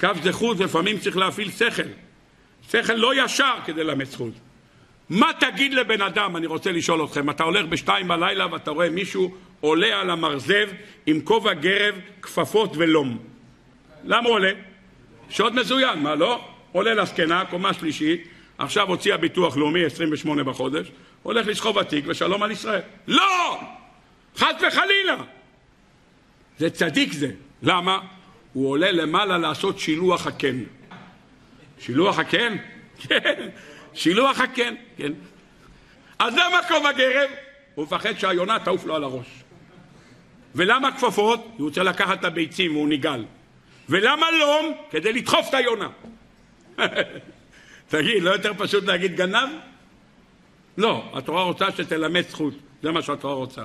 קו זכות לפעמים צריך להפעיל שכל. שכל לא ישר כדי ללמד זכות. מה תגיד לבן אדם, אני רוצה לשאול אתכם, אתה הולך בשתיים בלילה ואתה רואה מישהו עולה על המרזב עם כובע גרב, כפפות ולום. למה עולה? שוד מזוין, מה לא? עולה לזקנה, קומה שלישית, עכשיו הוציא הביטוח לאומי 28 בחודש, הולך לסחוב התיק ושלום על ישראל. לא! חס וחלילה! זה צדיק זה. למה? הוא עולה למעלה לעשות שילוח הקן. שילוח הקן? כן. שילוח הקן, כן. אז למה כובע גרב? הוא מפחד שהיונה תעוף לו על הראש. ולמה כפפות? הוא רוצה לקחת את הביצים והוא ניגל. ולמה לום? כדי לדחוף את היונה. תגיד, לא יותר פשוט להגיד גנב? לא, התורה רוצה שתלמד זכות, זה מה שהתורה רוצה.